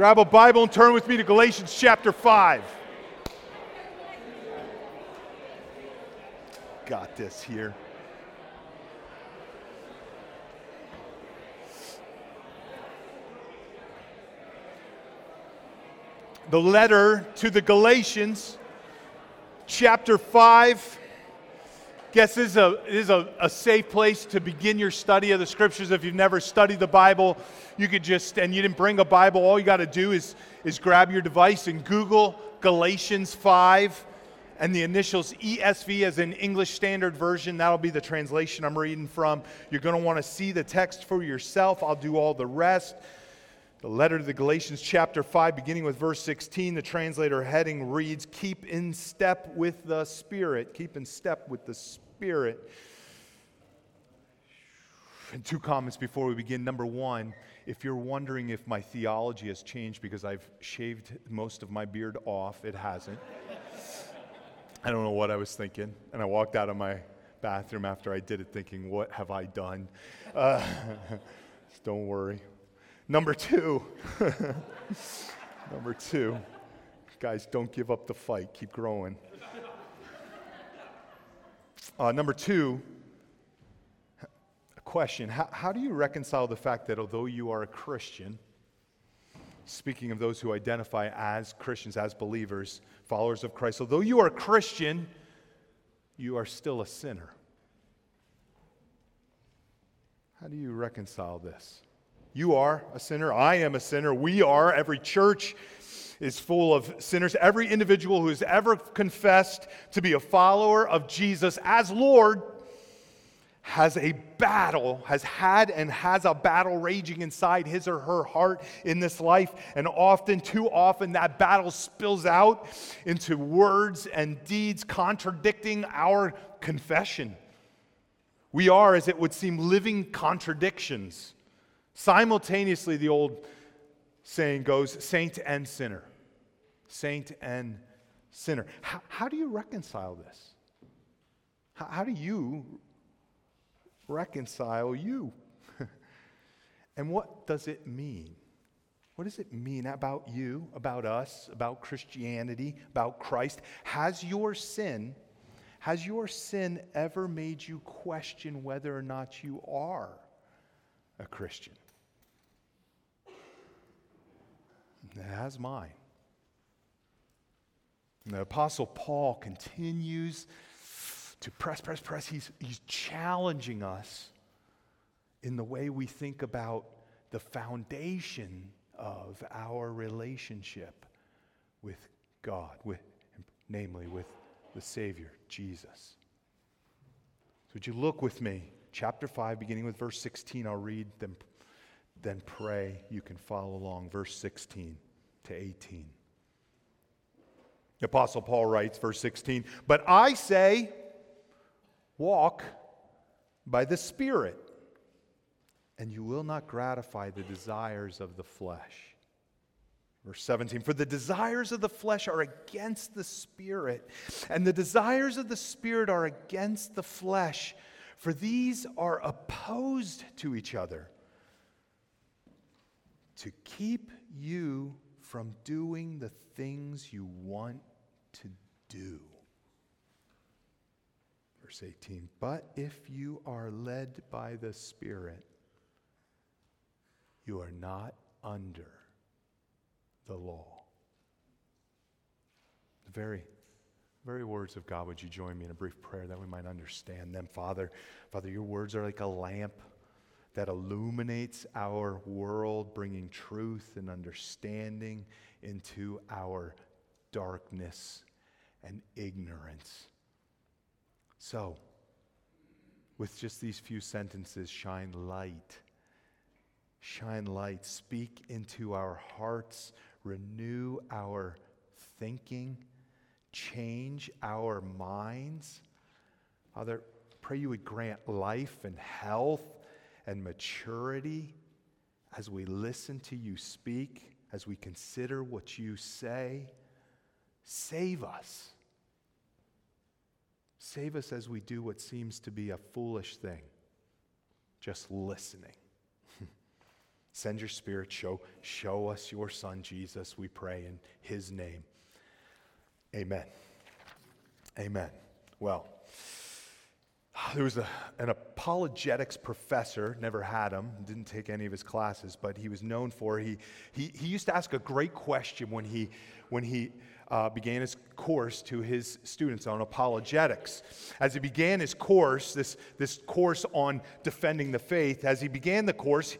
Grab a Bible and turn with me to Galatians chapter 5. Got this here. The letter to the Galatians, chapter 5 guess this is, a, this is a, a safe place to begin your study of the scriptures. If you've never studied the Bible, you could just, and you didn't bring a Bible, all you got to do is, is grab your device and Google Galatians 5 and the initials ESV as an English Standard Version. That'll be the translation I'm reading from. You're going to want to see the text for yourself. I'll do all the rest. The letter to the Galatians, chapter 5, beginning with verse 16, the translator heading reads Keep in step with the Spirit. Keep in step with the Spirit. And two comments before we begin. Number one, if you're wondering if my theology has changed because I've shaved most of my beard off, it hasn't. I don't know what I was thinking. And I walked out of my bathroom after I did it thinking, What have I done? Uh, don't worry. Number two, number two, guys, don't give up the fight, keep growing. Uh, number two, a question how, how do you reconcile the fact that although you are a Christian, speaking of those who identify as Christians, as believers, followers of Christ, although you are a Christian, you are still a sinner? How do you reconcile this? You are a sinner. I am a sinner. We are. Every church is full of sinners. Every individual who has ever confessed to be a follower of Jesus as Lord has a battle, has had and has a battle raging inside his or her heart in this life. And often, too often, that battle spills out into words and deeds contradicting our confession. We are, as it would seem, living contradictions. Simultaneously, the old saying goes saint and sinner. Saint and sinner. How, how do you reconcile this? How, how do you reconcile you? and what does it mean? What does it mean about you, about us, about Christianity, about Christ? Has your sin, has your sin ever made you question whether or not you are a Christian? Has mine. And the Apostle Paul continues to press, press, press. He's, he's challenging us in the way we think about the foundation of our relationship with God, with, namely with the Savior, Jesus. So, would you look with me? Chapter 5, beginning with verse 16, I'll read them then pray. You can follow along. Verse 16 to 18. The Apostle Paul writes, verse 16, But I say, walk by the Spirit, and you will not gratify the desires of the flesh. Verse 17, for the desires of the flesh are against the Spirit, and the desires of the Spirit are against the flesh, for these are opposed to each other to keep you from doing the things you want to do. Verse 18 But if you are led by the Spirit, you are not under the law. The very, very words of God, would you join me in a brief prayer that we might understand them? Father, Father, your words are like a lamp that illuminates our world, bringing truth and understanding into our darkness and ignorance. So, with just these few sentences, shine light. Shine light. Speak into our hearts. Renew our thinking. Change our minds. Father, pray you would grant life and health and maturity as we listen to you speak, as we consider what you say. Save us. Save us as we do what seems to be a foolish thing, just listening. Send your spirit, show, show us your son, Jesus, we pray in his name. Amen. Amen. Well, there was a, an apologetics professor, never had him, didn't take any of his classes, but he was known for, he, he, he used to ask a great question when he, when he uh, began his course to his students on apologetics. As he began his course, this, this course on defending the faith, as he began the course,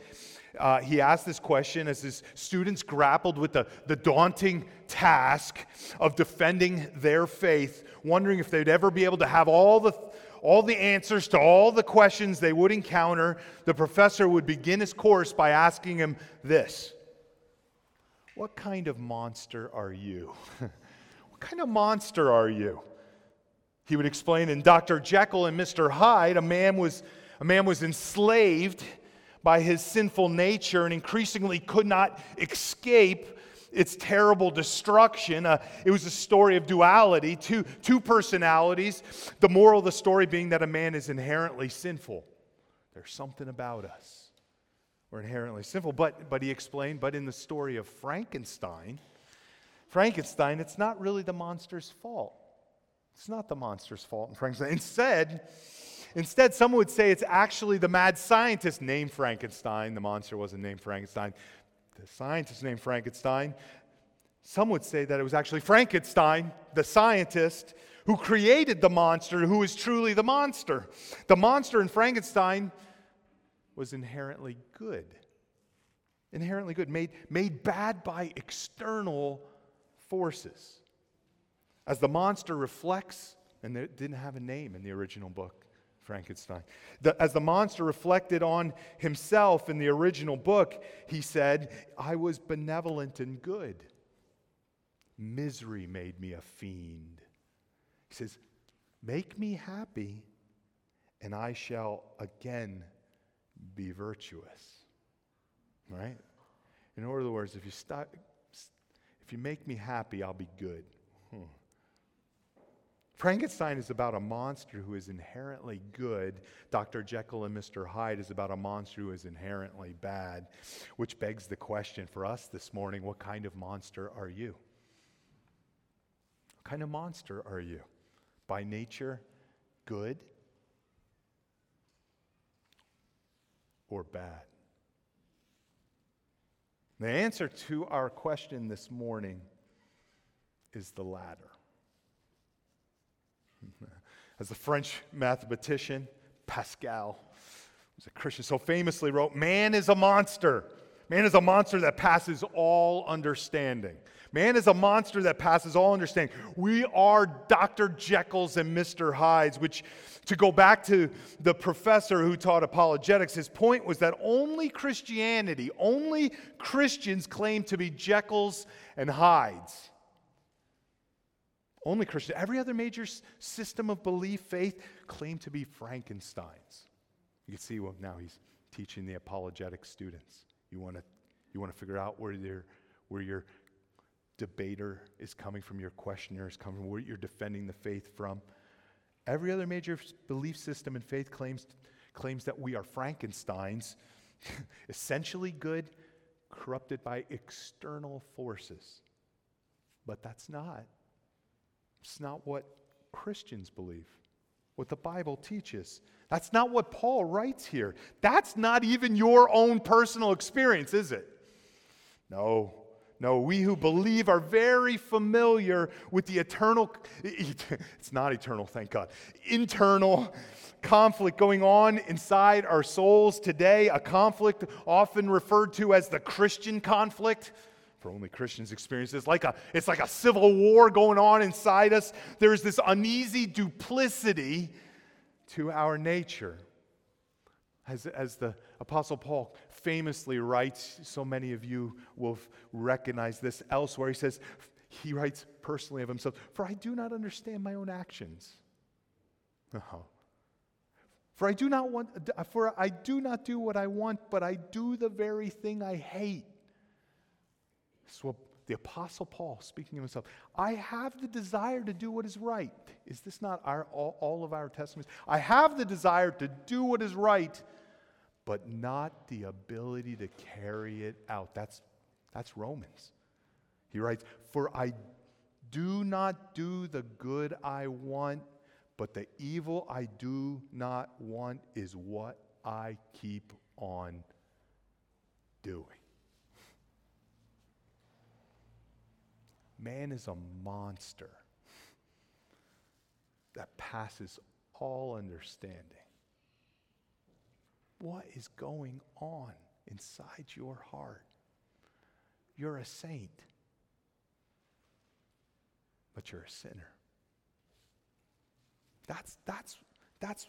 uh, he asked this question as his students grappled with the, the daunting task of defending their faith, wondering if they'd ever be able to have all the, all the answers to all the questions they would encounter. The professor would begin his course by asking him this What kind of monster are you? what kind of monster are you? He would explain in Dr. Jekyll and Mr. Hyde, a man was, a man was enslaved by his sinful nature and increasingly could not escape its terrible destruction. Uh, it was a story of duality, two, two personalities. The moral of the story being that a man is inherently sinful. There's something about us. We're inherently sinful. But, but he explained, but in the story of Frankenstein, Frankenstein, it's not really the monster's fault. It's not the monster's fault in Frankenstein. Instead, Instead, someone would say it's actually the mad scientist named Frankenstein. The monster wasn't named Frankenstein. The scientist named Frankenstein. Some would say that it was actually Frankenstein, the scientist, who created the monster, who is truly the monster. The monster in Frankenstein was inherently good. Inherently good, made, made bad by external forces. As the monster reflects, and it didn't have a name in the original book, Frankenstein. The, as the monster reflected on himself in the original book, he said, I was benevolent and good. Misery made me a fiend. He says, Make me happy, and I shall again be virtuous. Right? In other words, if you, stop, if you make me happy, I'll be good. Hmm. Frankenstein is about a monster who is inherently good. Dr. Jekyll and Mr. Hyde is about a monster who is inherently bad, which begs the question for us this morning what kind of monster are you? What kind of monster are you? By nature, good or bad? The answer to our question this morning is the latter. As the French mathematician Pascal was a Christian, so famously wrote, Man is a monster. Man is a monster that passes all understanding. Man is a monster that passes all understanding. We are Dr. Jekylls and Mr. Hydes, which, to go back to the professor who taught apologetics, his point was that only Christianity, only Christians claim to be Jekylls and Hydes. Only Christian. Every other major system of belief, faith, claim to be Frankenstein's. You can see well, now he's teaching the apologetic students. You want to you want to figure out where your where your debater is coming from, your questioner is coming from, where you're defending the faith from. Every other major belief system and faith claims claims that we are Frankenstein's, essentially good, corrupted by external forces. But that's not it's not what Christians believe, what the Bible teaches. That's not what Paul writes here. That's not even your own personal experience, is it? No. No, we who believe are very familiar with the eternal, it's not eternal, thank God, internal conflict going on inside our souls today, a conflict often referred to as the Christian conflict for only Christians experience this. Like a, it's like a civil war going on inside us. There's this uneasy duplicity to our nature. As, as the Apostle Paul famously writes, so many of you will recognize this elsewhere. He says, he writes personally of himself, For I do not understand my own actions. Oh. For I do not want, uh, for I do not do what I want, but I do the very thing I hate. So the Apostle Paul speaking of himself, I have the desire to do what is right. Is this not our, all, all of our testimonies? I have the desire to do what is right, but not the ability to carry it out. That's, that's Romans. He writes, For I do not do the good I want, but the evil I do not want is what I keep on doing. Man is a monster that passes all understanding. What is going on inside your heart? You're a saint, but you're a sinner. That's, that's, that's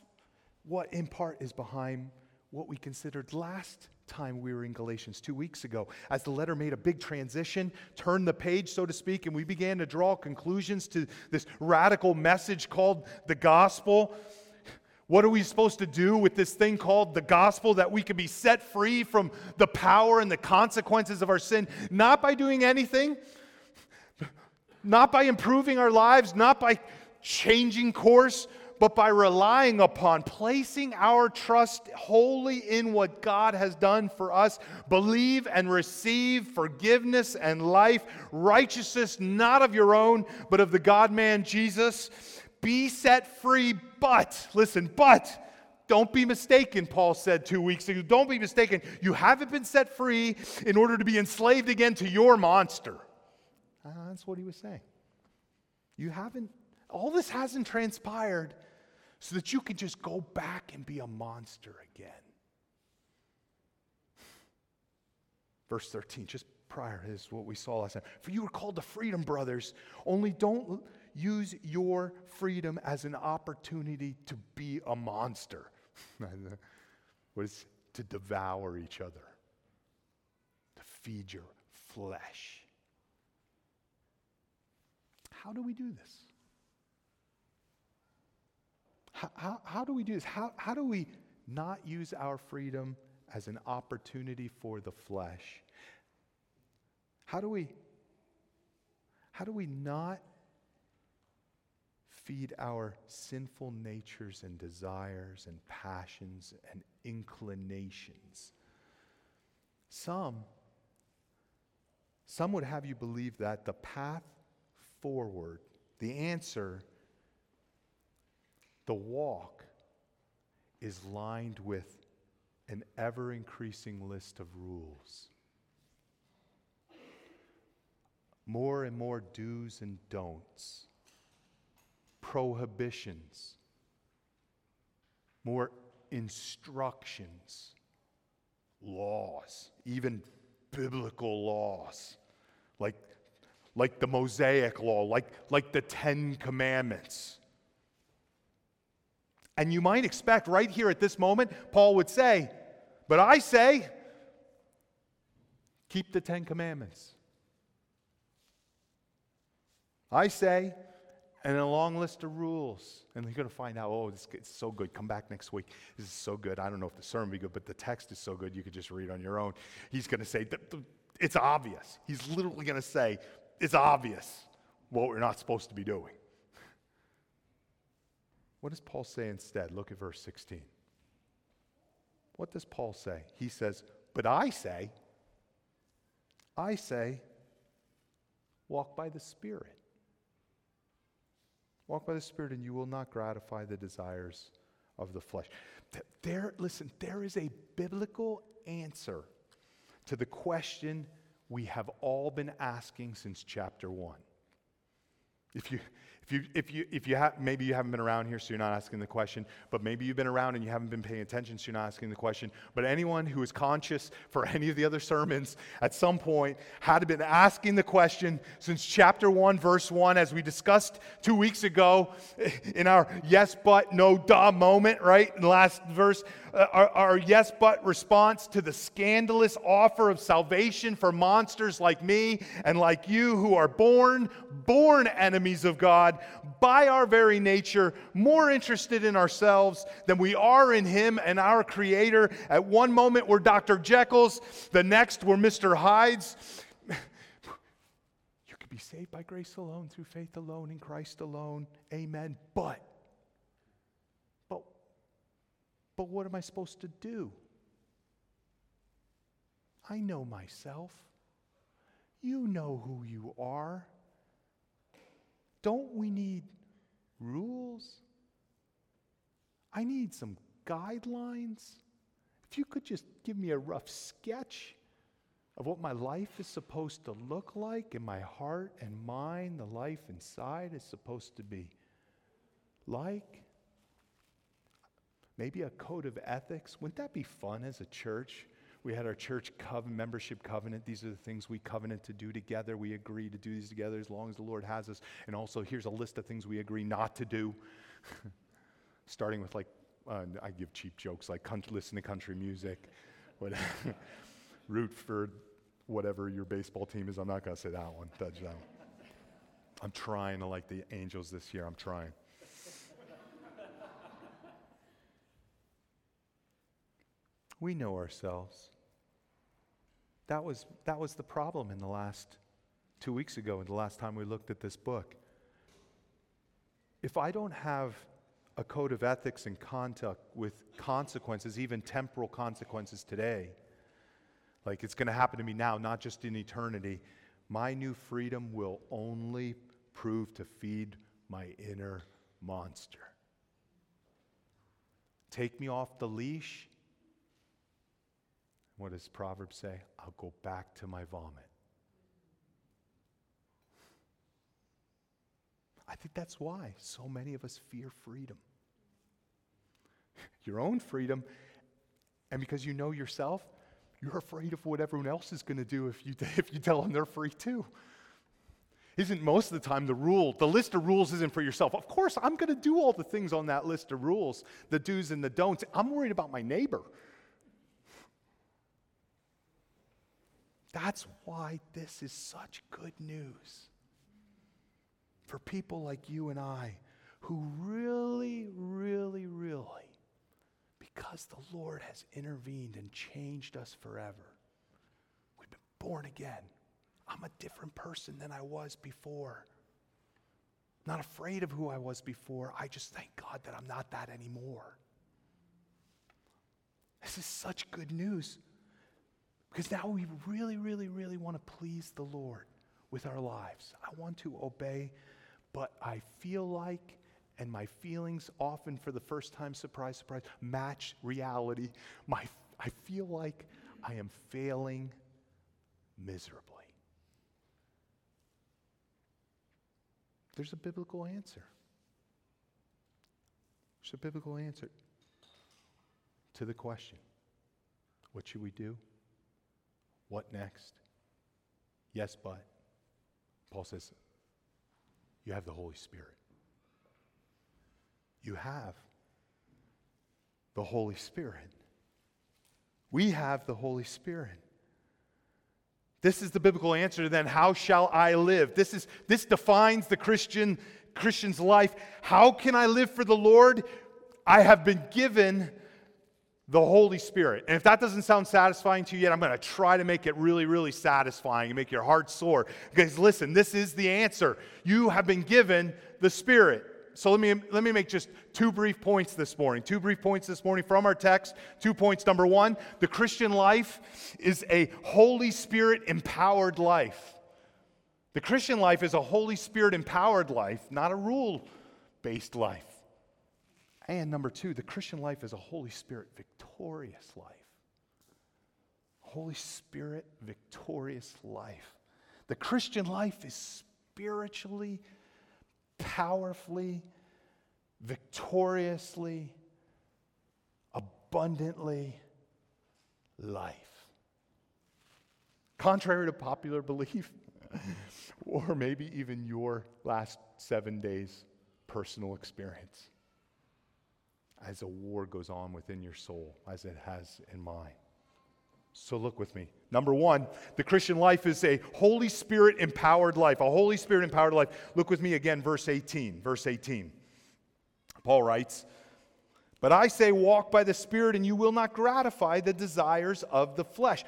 what, in part, is behind what we considered last time we were in Galatians two weeks ago, as the letter made a big transition, turned the page, so to speak, and we began to draw conclusions to this radical message called the gospel. What are we supposed to do with this thing called the gospel that we can be set free from the power and the consequences of our sin, not by doing anything, not by improving our lives, not by changing course, but by relying upon, placing our trust wholly in what God has done for us, believe and receive forgiveness and life, righteousness not of your own, but of the God man Jesus. Be set free, but, listen, but, don't be mistaken, Paul said two weeks ago. Don't be mistaken. You haven't been set free in order to be enslaved again to your monster. Uh, that's what he was saying. You haven't, all this hasn't transpired so that you can just go back and be a monster again. Verse 13, just prior is what we saw last time. For you were called to freedom, brothers. Only don't use your freedom as an opportunity to be a monster. what is to devour each other, to feed your flesh. How do we do this? How, how, do we do this? How, how do we not use our freedom as an opportunity for the flesh? How do we how do we not feed our sinful natures and desires and passions and inclinations? Some some would have you believe that the path forward, the answer the walk is lined with an ever increasing list of rules. More and more do's and don'ts, prohibitions, more instructions, laws, even biblical laws, like, like the Mosaic law, like, like the Ten Commandments. And you might expect right here at this moment, Paul would say, But I say, keep the Ten Commandments. I say, and a long list of rules. And they're going to find out, oh, this is so good. Come back next week. This is so good. I don't know if the sermon will be good, but the text is so good you could just read on your own. He's going to say, it's obvious. He's literally going to say, it's obvious what we're not supposed to be doing. What does Paul say instead? Look at verse 16. What does Paul say? He says, But I say, I say, walk by the Spirit. Walk by the Spirit, and you will not gratify the desires of the flesh. There, listen, there is a biblical answer to the question we have all been asking since chapter 1. If you, if you, if you, if you have, maybe you haven't been around here, so you're not asking the question, but maybe you've been around and you haven't been paying attention, so you're not asking the question. But anyone who is conscious for any of the other sermons at some point had been asking the question since chapter 1, verse 1, as we discussed two weeks ago in our yes, but, no, duh moment, right? In the last verse, uh, our, our yes, but response to the scandalous offer of salvation for monsters like me and like you who are born, born enemies of God by our very nature, more interested in ourselves than we are in Him and our Creator. At one moment, we're Dr. Jekyll's, the next, we're Mr. Hyde's. Be saved by grace alone, through faith alone, in Christ alone. Amen. But, but, what am I supposed to do? I know myself. You know who you are. Don't we need rules? I need some guidelines. If you could just give me a rough sketch of what my life is supposed to look like in my heart and mind, the life inside is supposed to be like. Maybe a code of ethics. Wouldn't that be fun as a church? We had our church covenant, membership covenant. These are the things we covenant to do together. We agree to do these together as long as the Lord has us. And also, here's a list of things we agree not to do. Starting with like, uh, I give cheap jokes like listen to country music, root for whatever your baseball team is. I'm not going to say that one. That one. I'm trying to like the Angels this year. I'm trying. We know ourselves. That was, that was the problem in the last two weeks ago, and the last time we looked at this book. If I don't have a code of ethics and conduct with consequences, even temporal consequences today, like it's going to happen to me now, not just in eternity, my new freedom will only prove to feed my inner monster. Take me off the leash, what does Proverbs say? I'll go back to my vomit. I think that's why so many of us fear freedom. Your own freedom, and because you know yourself, you're afraid of what everyone else is going to do if you, if you tell them they're free too. Isn't most of the time the rule, the list of rules isn't for yourself. Of course, I'm going to do all the things on that list of rules, the do's and the don'ts. I'm worried about my neighbor. That's why this is such good news for people like you and I who really, really, really, because the Lord has intervened and changed us forever, we've been born again. I'm a different person than I was before. Not afraid of who I was before. I just thank God that I'm not that anymore. This is such good news. Because now we really, really, really want to please the Lord with our lives. I want to obey, but I feel like, and my feelings often for the first time, surprise, surprise, match reality. My, I feel like I am failing miserably. There's a biblical answer. There's a biblical answer to the question what should we do? What next? Yes, but. Paul says, You have the Holy Spirit. You have the Holy Spirit. We have the Holy Spirit. This is the biblical answer to then how shall I live? This is this defines the Christian Christian's life. How can I live for the Lord? I have been given the Holy Spirit. And if that doesn't sound satisfying to you yet, I'm going to try to make it really, really satisfying and make your heart soar. Because listen, this is the answer. You have been given the Spirit. So let me, let me make just two brief points this morning. Two brief points this morning from our text. Two points. Number one, the Christian life is a Holy Spirit empowered life. The Christian life is a Holy Spirit empowered life, not a rule based life. And number two, the Christian life is a Holy Spirit victorious life. Holy Spirit victorious life. The Christian life is spiritually, powerfully, victoriously, abundantly life. Contrary to popular belief, or maybe even your last seven days' personal experience as a war goes on within your soul, as it has in mine. So look with me. Number one, the Christian life is a Holy Spirit empowered life, a Holy Spirit empowered life. Look with me again, verse 18. Verse 18. Paul writes, But I say, walk by the Spirit, and you will not gratify the desires of the flesh.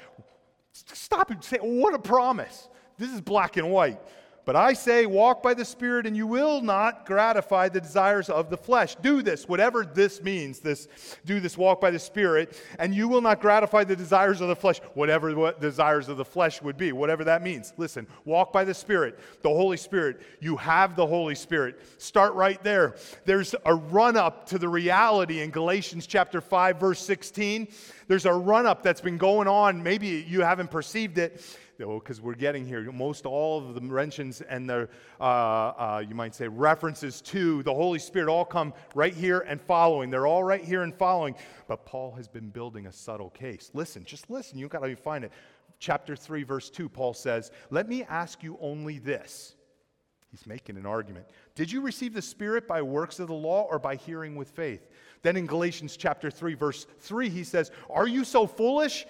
Stop and say, what a promise. This is black and white. But I say, walk by the Spirit, and you will not gratify the desires of the flesh. Do this, whatever this means, this do this, walk by the Spirit, and you will not gratify the desires of the flesh, whatever what desires of the flesh would be, whatever that means. Listen, walk by the Spirit, the Holy Spirit. You have the Holy Spirit. Start right there. There's a run up to the reality in Galatians chapter 5, verse 16. There's a run up that's been going on. Maybe you haven't perceived it because we're getting here. Most all of the mentions and the, uh, uh, you might say, references to the Holy Spirit all come right here and following. They're all right here and following. But Paul has been building a subtle case. Listen, just listen. You've got to find it. Chapter 3, verse 2, Paul says, Let me ask you only this. He's making an argument. Did you receive the Spirit by works of the law or by hearing with faith? Then in Galatians chapter 3, verse 3, he says, Are you so foolish?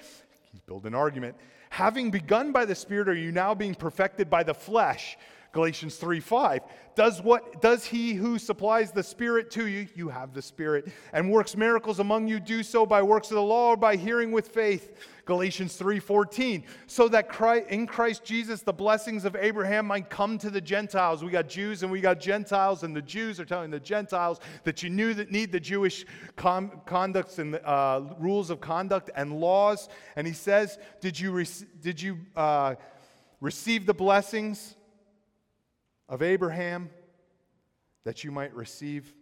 He's building an argument. Having begun by the Spirit, are you now being perfected by the flesh? Galatians 3 5. Does, what, does he who supplies the Spirit to you, you have the Spirit, and works miracles among you, do so by works of the law or by hearing with faith? Galatians 3:14. So that Christ, in Christ Jesus the blessings of Abraham might come to the Gentiles. We got Jews and we got Gentiles, and the Jews are telling the Gentiles that you knew that need the Jewish con- conducts and uh, rules of conduct and laws. And he says, Did you, re- did you uh, receive the blessings of Abraham that you might receive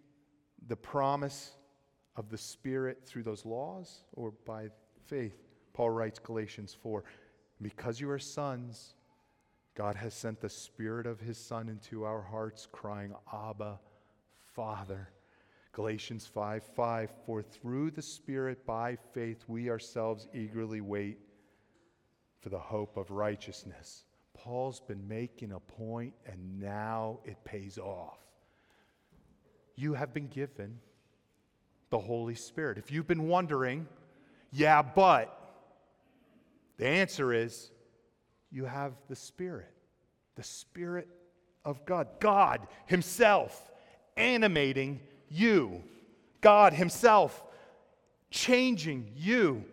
the promise of the Spirit through those laws or by faith? Paul writes Galatians 4 Because you are sons, God has sent the Spirit of His Son into our hearts, crying, Abba, Father. Galatians 5 5 For through the Spirit by faith we ourselves eagerly wait for the hope of righteousness. Paul's been making a point and now it pays off. You have been given the Holy Spirit. If you've been wondering, yeah, but the answer is you have the Spirit, the Spirit of God. God Himself animating you, God Himself changing you.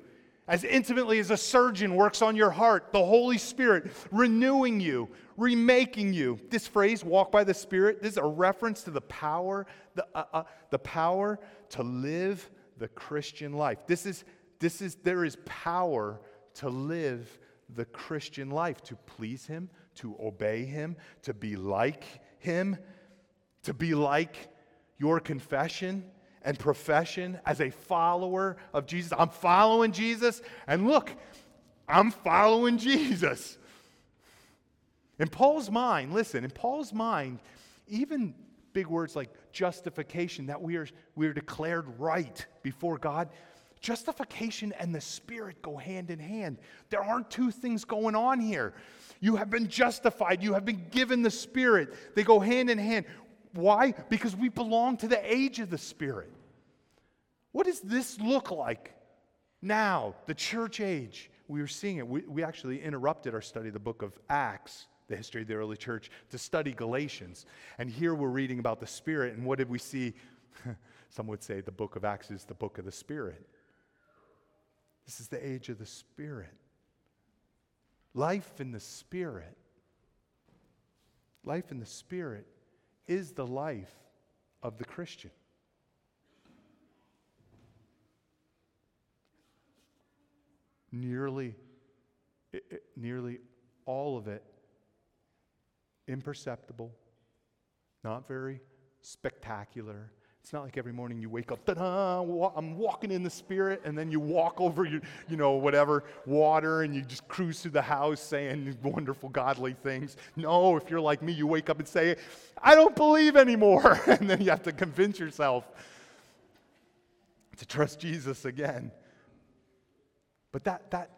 As intimately as a surgeon works on your heart, the Holy Spirit renewing you, remaking you. This phrase, walk by the Spirit, this is a reference to the power, the, uh, uh, the power to live the Christian life. This is, this is, there is power to live the Christian life, to please Him, to obey Him, to be like Him, to be like your confession and profession as a follower of Jesus. I'm following Jesus, and look, I'm following Jesus. In Paul's mind, listen, in Paul's mind, even big words like justification, that we are, we are declared right before God, Justification and the Spirit go hand in hand. There aren't two things going on here. You have been justified, you have been given the Spirit. They go hand in hand. Why? Because we belong to the age of the Spirit. What does this look like now, the church age? We were seeing it. We, we actually interrupted our study of the book of Acts the history of the early church to study Galatians. And here we're reading about the Spirit, and what did we see? Some would say the book of Acts is the book of the Spirit. This is the age of the Spirit. Life in the Spirit. Life in the Spirit is the life of the Christian. Nearly, nearly all of it imperceptible, not very spectacular, it's not like every morning you wake up, ta-da, I'm walking in the spirit, and then you walk over your, you know, whatever, water, and you just cruise through the house saying wonderful, godly things. No, if you're like me, you wake up and say, I don't believe anymore. and then you have to convince yourself to trust Jesus again. But that, that,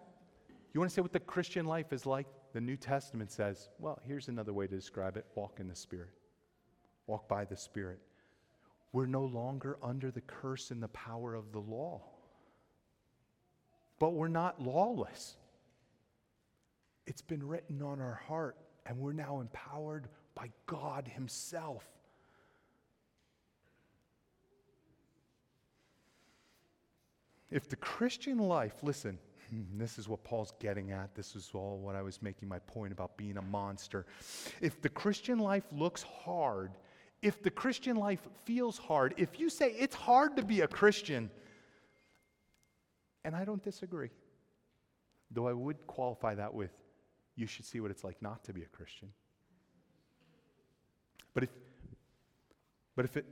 you want to say what the Christian life is like? The New Testament says, well, here's another way to describe it walk in the Spirit, walk by the Spirit. We're no longer under the curse and the power of the law. But we're not lawless. It's been written on our heart, and we're now empowered by God Himself. If the Christian life, listen, this is what Paul's getting at. This is all what I was making my point about being a monster. If the Christian life looks hard, if the Christian life feels hard, if you say it's hard to be a Christian, and I don't disagree, though I would qualify that with you should see what it's like not to be a Christian. But if, but if, it,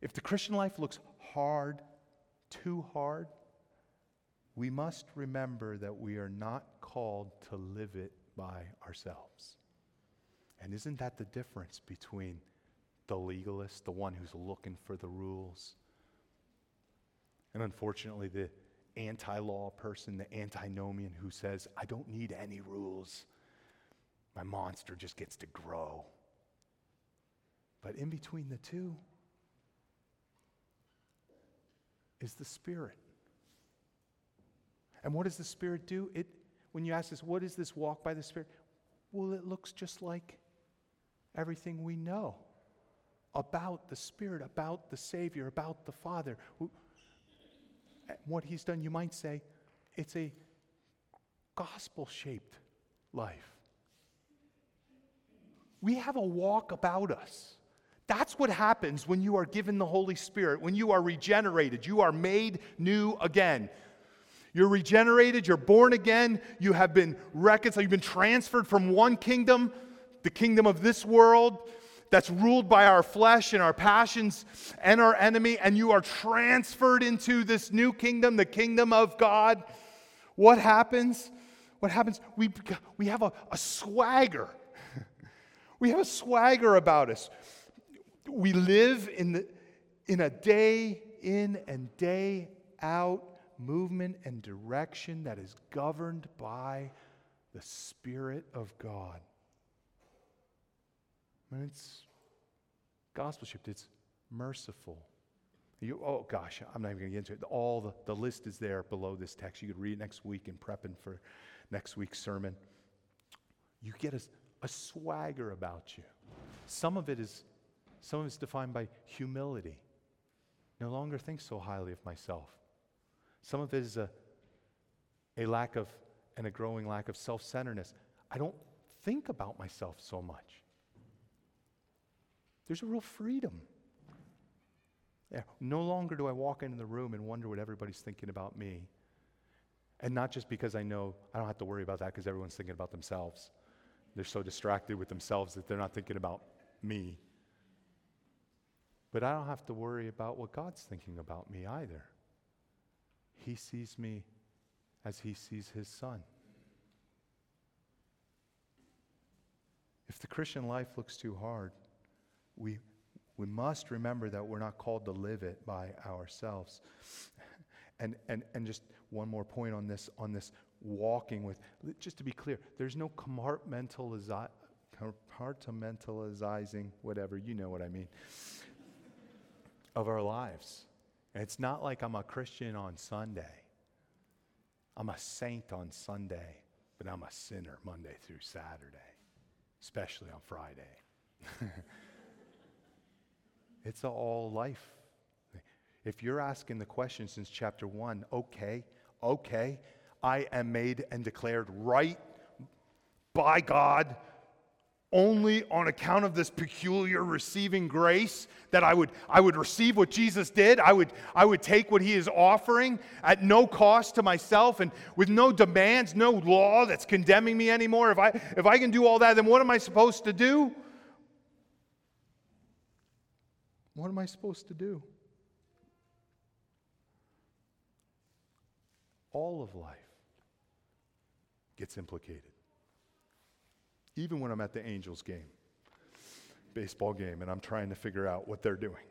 if the Christian life looks hard, too hard, we must remember that we are not called to live it by ourselves. And isn't that the difference between the legalist, the one who's looking for the rules, and unfortunately, the anti law person, the antinomian who says, I don't need any rules. My monster just gets to grow. But in between the two is the Spirit. And what does the Spirit do? It, when you ask us, what is this walk by the Spirit? Well, it looks just like everything we know about the Spirit, about the Savior, about the Father. What He's done, you might say, it's a gospel shaped life. We have a walk about us. That's what happens when you are given the Holy Spirit, when you are regenerated, you are made new again. You're regenerated, you're born again, you have been reconciled, you've been transferred from one kingdom, the kingdom of this world, that's ruled by our flesh and our passions and our enemy, and you are transferred into this new kingdom, the kingdom of God. What happens? What happens? We, we have a, a swagger. we have a swagger about us. We live in, the, in a day in and day out movement and direction that is governed by the Spirit of God. And it's gospel shaped, it's merciful. You, oh gosh, I'm not even going to get into it. All the, the list is there below this text. You could read it next week in prepping for next week's sermon. You get a, a swagger about you. Some of it is some of it's defined by humility. No longer think so highly of myself. Some of it is a, a lack of and a growing lack of self centeredness. I don't think about myself so much. There's a real freedom. No longer do I walk into the room and wonder what everybody's thinking about me. And not just because I know I don't have to worry about that because everyone's thinking about themselves. They're so distracted with themselves that they're not thinking about me. But I don't have to worry about what God's thinking about me either. He sees me as he sees his son. If the Christian life looks too hard, we, we must remember that we're not called to live it by ourselves. And, and, and just one more point on this, on this walking with, just to be clear, there's no compartmentalizi- compartmentalizing, whatever, you know what I mean, of our lives. And it's not like I'm a Christian on Sunday. I'm a saint on Sunday, but I'm a sinner Monday through Saturday, especially on Friday. It's all life. If you're asking the question since chapter one, okay, okay, I am made and declared right by God only on account of this peculiar receiving grace that I would, I would receive what Jesus did. I would, I would take what he is offering at no cost to myself and with no demands, no law that's condemning me anymore. If I, if I can do all that, then what am I supposed to do? What am I supposed to do? All of life gets implicated. Even when I'm at the Angels game, baseball game, and I'm trying to figure out what they're doing.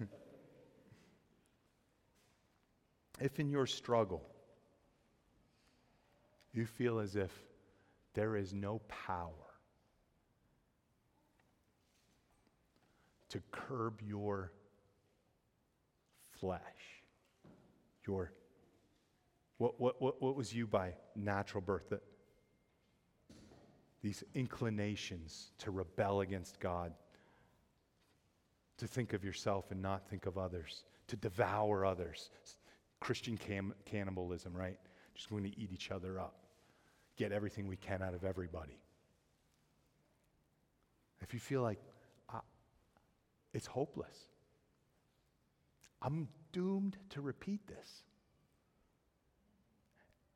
if in your struggle you feel as if there is no power to curb your flesh. Your what, what, what, what was you by natural birth? That these inclinations to rebel against God, to think of yourself and not think of others, to devour others. Christian cam- cannibalism, right? Just going to eat each other up, get everything we can out of everybody. If you feel like it's hopeless, I'm doomed to repeat this.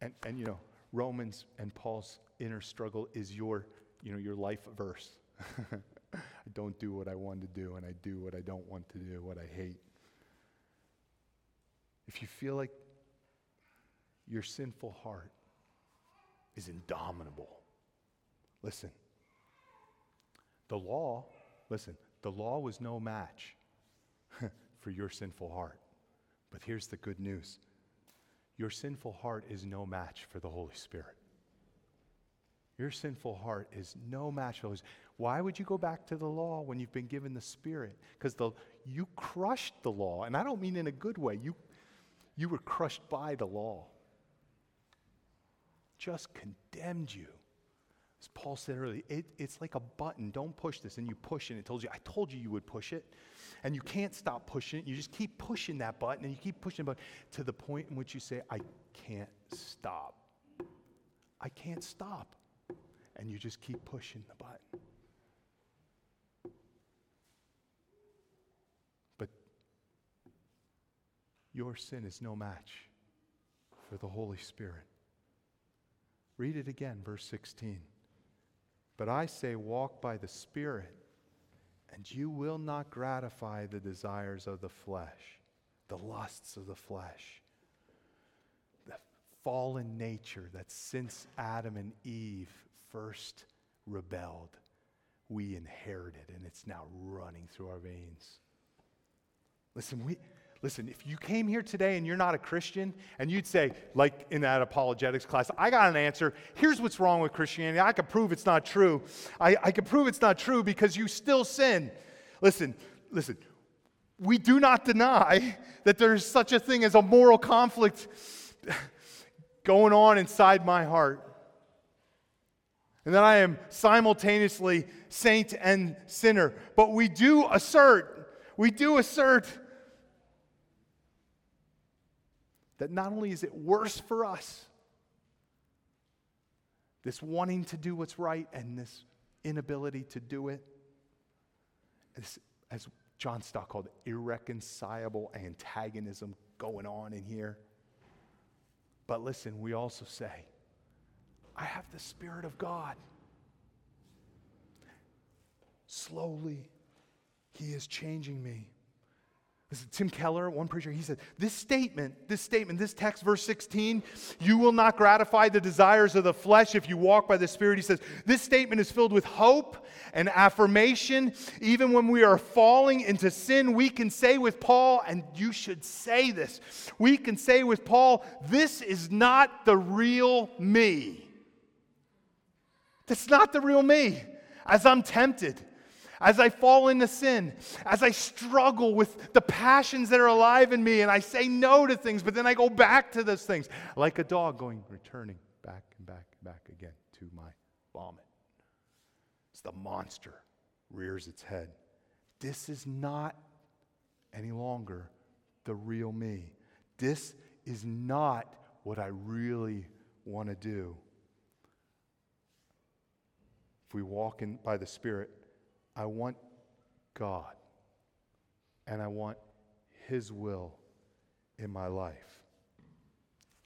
And, and you know, Romans and Paul's inner struggle is your, you know, your life verse. I don't do what I want to do, and I do what I don't want to do, what I hate. If you feel like your sinful heart is indomitable, listen. The law, listen, the law was no match for your sinful heart. But here's the good news your sinful heart is no match for the Holy Spirit. Your sinful heart is no match for those. Why would you go back to the law when you've been given the Spirit? Because you crushed the law, and I don't mean in a good way. You, you were crushed by the law. Just condemned you. As Paul said earlier, it, it's like a button. Don't push this. And you push it. And it tells you, I told you you would push it. And you can't stop pushing it. You just keep pushing that button and you keep pushing it button to the point in which you say, I can't stop. I can't stop. And you just keep pushing the button. But your sin is no match for the Holy Spirit. Read it again, verse 16. But I say, walk by the Spirit, and you will not gratify the desires of the flesh, the lusts of the flesh, the fallen nature that since Adam and Eve first rebelled, we inherited, and it's now running through our veins. Listen, we, Listen, if you came here today and you're not a Christian, and you'd say, like in that apologetics class, I got an answer. Here's what's wrong with Christianity. I can prove it's not true. I, I can prove it's not true because you still sin. Listen, listen. We do not deny that there's such a thing as a moral conflict going on inside my heart. And that I am simultaneously saint and sinner. But we do assert, we do assert that not only is it worse for us, this wanting to do what's right and this inability to do it, as, as John Stott called it, irreconcilable antagonism going on in here. But listen, we also say, I have the Spirit of God. Slowly, He is changing me. This is Tim Keller, one preacher, he said, This statement, this statement, this text, verse 16, you will not gratify the desires of the flesh if you walk by the Spirit. He says, This statement is filled with hope and affirmation. Even when we are falling into sin, we can say with Paul, and you should say this, we can say with Paul, This is not the real me. That's not the real me as I'm tempted as I fall into sin, as I struggle with the passions that are alive in me, and I say no to things, but then I go back to those things, like a dog going, returning back and back and back again to my vomit. It's the monster rears its head. This is not any longer the real me. This is not what I really want to do. If we walk in by the Spirit, I want God and I want His will in my life.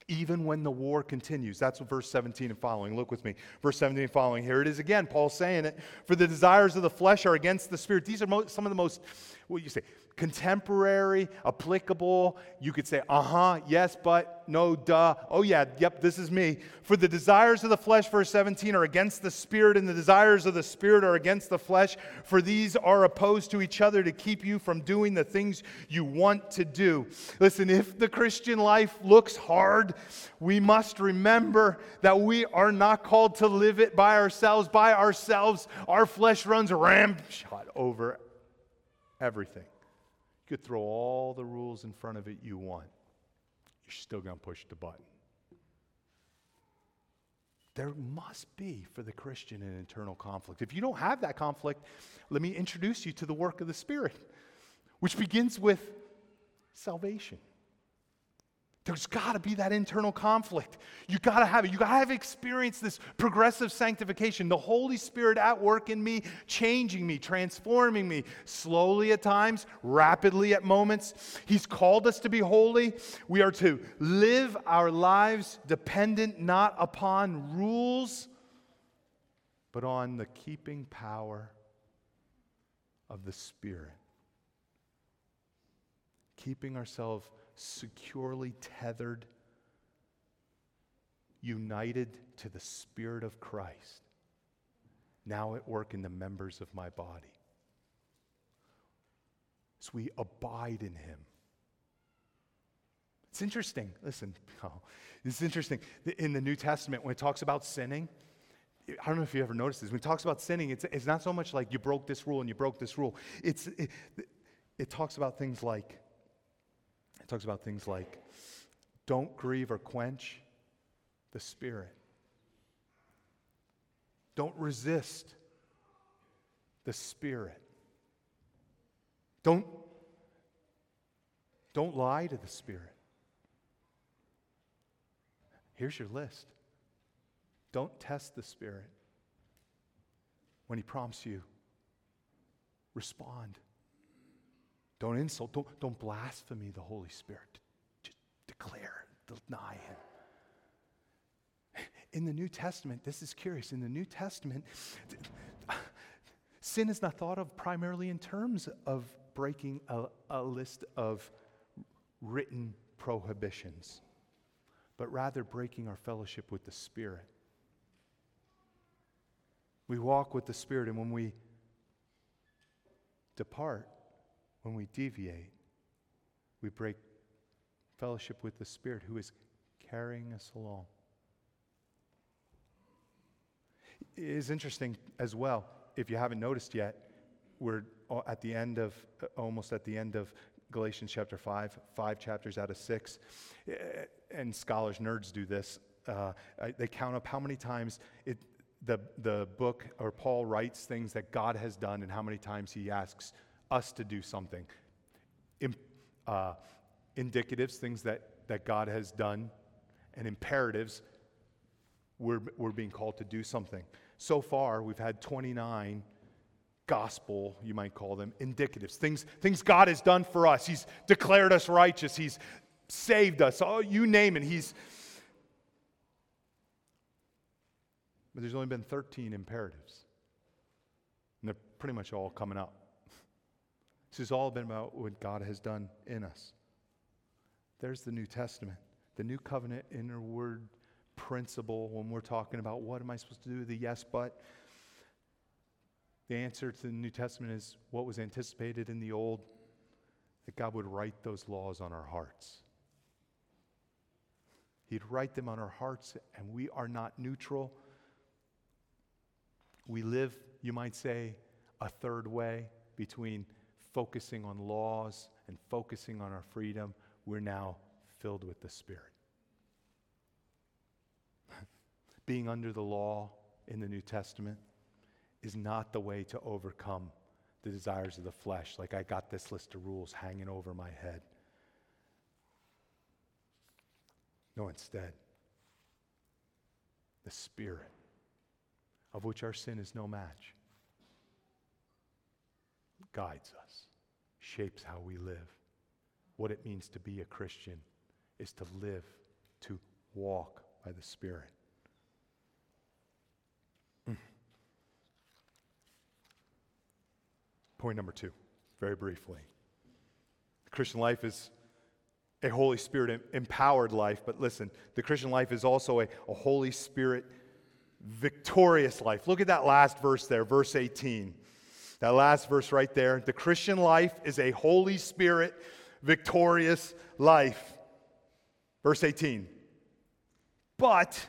Even when the war continues. That's what verse 17 and following. Look with me. Verse 17 and following. Here it is again. Paul saying it. For the desires of the flesh are against the spirit. These are mo- some of the most, what you say, contemporary, applicable. You could say, uh huh, yes, but, no, duh. Oh, yeah, yep, this is me. For the desires of the flesh, verse 17, are against the spirit, and the desires of the spirit are against the flesh. For these are opposed to each other to keep you from doing the things you want to do. Listen, if the Christian life looks hard, we must remember that we are not called to live it by ourselves. By ourselves, our flesh runs ramshot over everything. You could throw all the rules in front of it you want. You're still going to push the button. There must be for the Christian an internal conflict. If you don't have that conflict, let me introduce you to the work of the Spirit, which begins with salvation. There's got to be that internal conflict. You got to have it. You got to have experienced this progressive sanctification, the Holy Spirit at work in me, changing me, transforming me, slowly at times, rapidly at moments. He's called us to be holy. We are to live our lives dependent not upon rules, but on the keeping power of the Spirit. Keeping ourselves securely tethered, united to the Spirit of Christ, now at work in the members of my body. As we abide in Him. It's interesting. Listen, oh, it's interesting. In the New Testament, when it talks about sinning, I don't know if you ever noticed this. When it talks about sinning, it's, it's not so much like you broke this rule and you broke this rule. It's, it, it talks about things like, it talks about things like, don't grieve or quench the Spirit. Don't resist the Spirit. Don't, don't lie to the Spirit. Here's your list. Don't test the Spirit. When He prompts you, respond. Don't insult, don't, don't blaspheme the Holy Spirit. Just declare, deny Him. In the New Testament, this is curious. In the New Testament, sin is not thought of primarily in terms of breaking a, a list of written prohibitions, but rather breaking our fellowship with the Spirit. We walk with the Spirit, and when we depart, when we deviate, we break fellowship with the Spirit who is carrying us along. It is interesting as well, if you haven't noticed yet, we're at the end of, almost at the end of Galatians chapter 5, five chapters out of six. And scholars, nerds do this. Uh, they count up how many times it, the, the book or Paul writes things that God has done and how many times he asks us to do something. In, uh, indicatives, things that, that God has done, and imperatives, we're, we're being called to do something. So far, we've had 29 gospel, you might call them, indicatives, things, things God has done for us. He's declared us righteous, He's saved us, oh, you name it. He's But there's only been 13 imperatives. And they're pretty much all coming up. This has all been about what God has done in us. There's the New Testament, the New Covenant inner word principle when we're talking about what am I supposed to do, the yes, but. The answer to the New Testament is what was anticipated in the Old, that God would write those laws on our hearts. He'd write them on our hearts, and we are not neutral we live, you might say, a third way between focusing on laws and focusing on our freedom. We're now filled with the Spirit. Being under the law in the New Testament is not the way to overcome the desires of the flesh, like I got this list of rules hanging over my head. No, instead, the Spirit of which our sin is no match, guides us, shapes how we live. What it means to be a Christian is to live, to walk by the Spirit. Mm. Point number two, very briefly. The Christian life is a Holy Spirit empowered life, but listen, the Christian life is also a, a Holy Spirit victorious life. Look at that last verse there, verse 18. That last verse right there. The Christian life is a Holy Spirit victorious life. Verse 18. But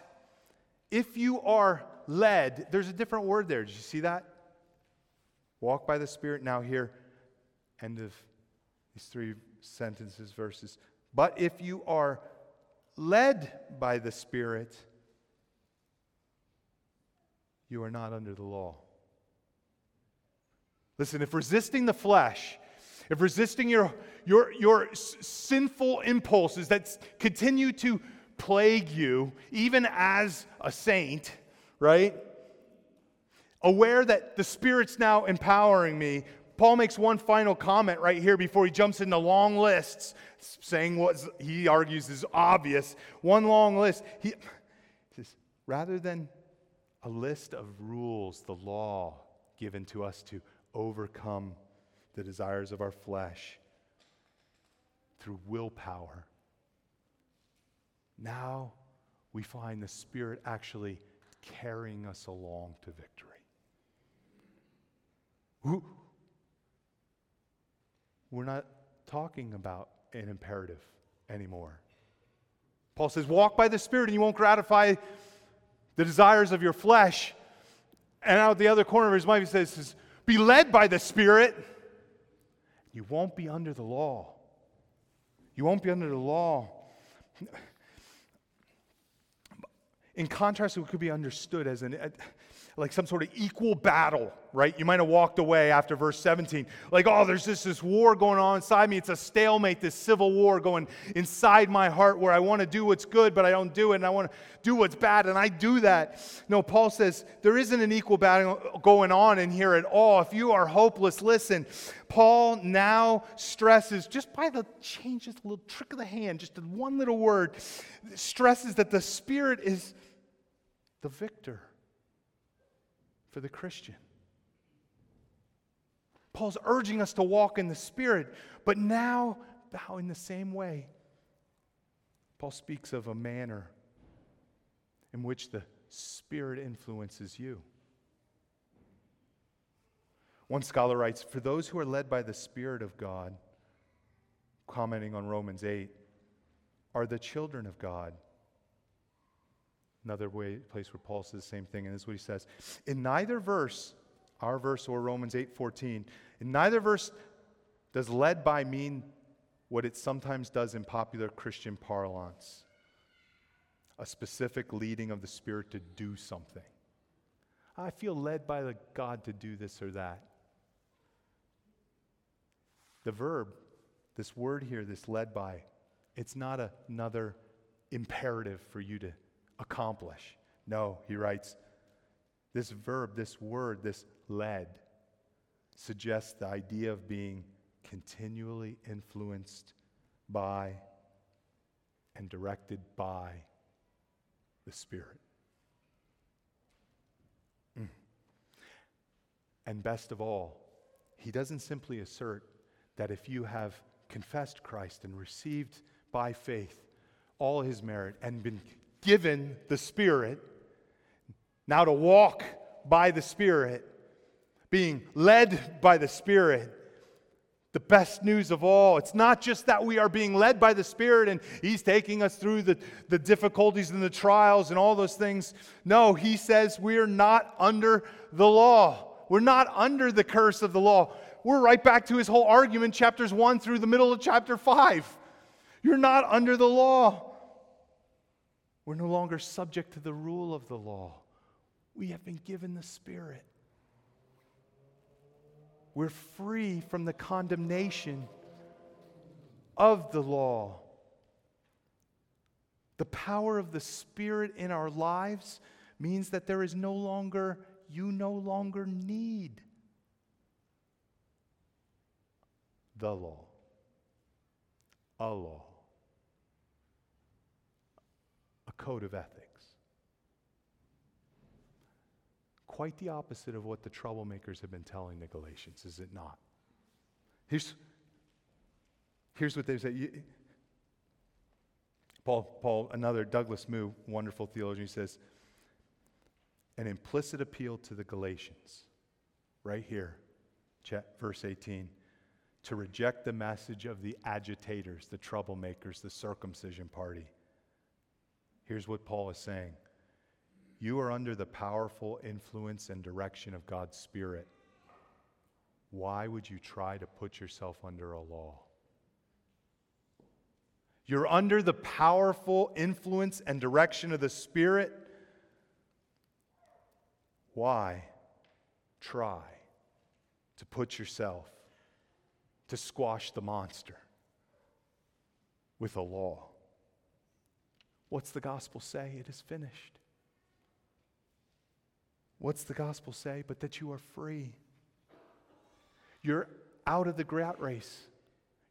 if you are led, there's a different word there. Did you see that? Walk by the Spirit. Now, here, end of these three sentences, verses. But if you are led by the Spirit, you are not under the law. Listen, if resisting the flesh if resisting your, your, your sinful impulses that continue to plague you, even as a saint, right? Aware that the Spirit's now empowering me, Paul makes one final comment right here before he jumps into long lists, saying what he argues is obvious. One long list. He says, rather than a list of rules, the law given to us to overcome the desires of our flesh through willpower. Now we find the Spirit actually carrying us along to victory. We're not talking about an imperative anymore. Paul says, Walk by the Spirit and you won't gratify the desires of your flesh. And out the other corner of his mind, he says, Be led by the Spirit. You won't be under the law. You won't be under the law. In contrast, it could be understood as an like some sort of equal battle, right? You might have walked away after verse 17. Like, oh, there's just this war going on inside me. It's a stalemate, this civil war going inside my heart where I want to do what's good, but I don't do it, and I want to do what's bad, and I do that. No, Paul says there isn't an equal battle going on in here at all. If you are hopeless, listen. Paul now stresses, just by the change, just a little trick of the hand, just one little word, stresses that the Spirit is the victor for the Christian. Paul's urging us to walk in the Spirit, but now, bow in the same way, Paul speaks of a manner in which the Spirit influences you. One scholar writes For those who are led by the Spirit of God, commenting on Romans 8, are the children of God. Another way, place where Paul says the same thing, and this is what he says. In neither verse, our verse or Romans 8:14, in neither verse does led by mean what it sometimes does in popular Christian parlance. A specific leading of the Spirit to do something. I feel led by the God to do this or that. The verb, this word here, this led by, it's not another imperative for you to accomplish. No, he writes, this verb, this word, this led, suggests the idea of being continually influenced by and directed by the Spirit. Mm. And best of all, he doesn't simply assert that if you have confessed Christ and received by faith all his merit and been given the Spirit, now to walk by the Spirit, being led by the Spirit. The best news of all. It's not just that we are being led by the Spirit and He's taking us through the, the difficulties and the trials and all those things. No, He says we are not under the law. We're not under the curse of the law. We're right back to His whole argument, chapters 1 through the middle of chapter 5. You're not under the law. We're no longer subject to the rule of the law. We have been given the Spirit. We're free from the condemnation of the law. The power of the Spirit in our lives means that there is no longer, you no longer need the law, a law. Code of ethics. Quite the opposite of what the troublemakers have been telling the Galatians, is it not? Here's, here's what they say. Paul, Paul, another Douglas Moo, wonderful theologian, he says, an implicit appeal to the Galatians, right here, verse 18, to reject the message of the agitators, the troublemakers, the circumcision party. Here's what Paul is saying You are under the powerful influence and direction of God's Spirit. Why would you try to put yourself under a law? You're under the powerful influence and direction of the Spirit. Why try to put yourself to squash the monster with a law. What's the gospel say? It is finished. What's the gospel say? But that you are free. You're out of the rat race.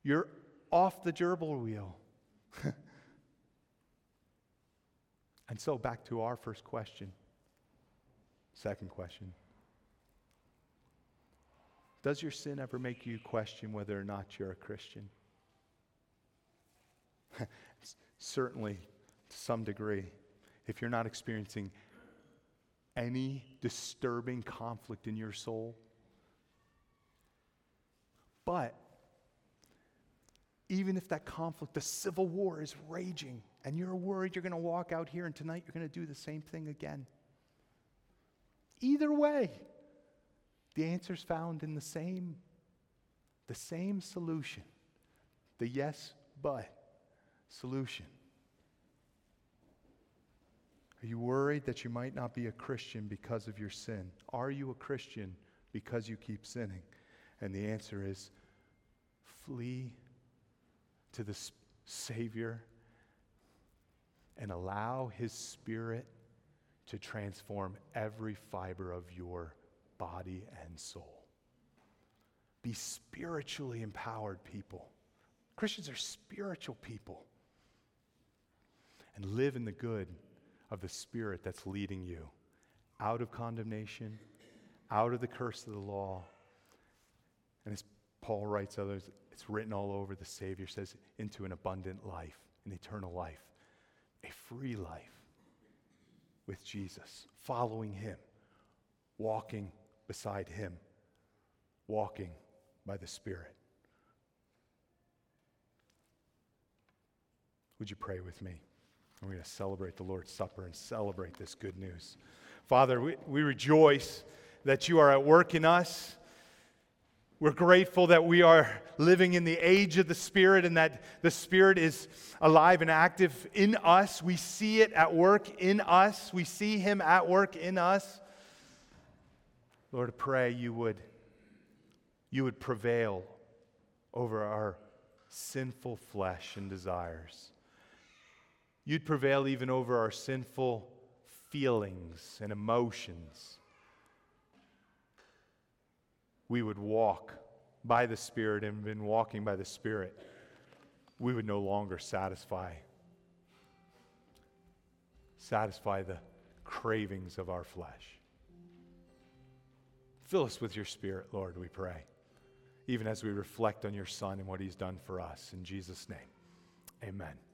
You're off the gerbil wheel. and so back to our first question. Second question. Does your sin ever make you question whether or not you're a Christian? Certainly, to some degree. If you're not experiencing any disturbing conflict in your soul, but even if that conflict, the civil war is raging, and you're worried you're going to walk out here and tonight you're going to do the same thing again. Either way, the answer is found in the same, the same solution. The yes, but solution. Are you worried that you might not be a Christian because of your sin? Are you a Christian because you keep sinning? And the answer is flee to the Savior and allow His Spirit to transform every fiber of your body, and soul. Be spiritually empowered people. Christians are spiritual people. And live in the good of the Spirit that's leading you out of condemnation, out of the curse of the law. And as Paul writes others, it's written all over. The Savior says, into an abundant life, an eternal life, a free life with Jesus, following Him, walking beside him, walking by the Spirit. Would you pray with me? We're going to celebrate the Lord's Supper and celebrate this good news. Father, we, we rejoice that you are at work in us. We're grateful that we are living in the age of the Spirit and that the Spirit is alive and active in us. We see it at work in us. We see Him at work in us. Lord, I pray you would, you would prevail over our sinful flesh and desires. You'd prevail even over our sinful feelings and emotions. We would walk by the Spirit and in walking by the Spirit, we would no longer satisfy satisfy the cravings of our flesh. Fill us with your spirit, Lord, we pray, even as we reflect on your Son and what he's done for us. In Jesus' name, amen.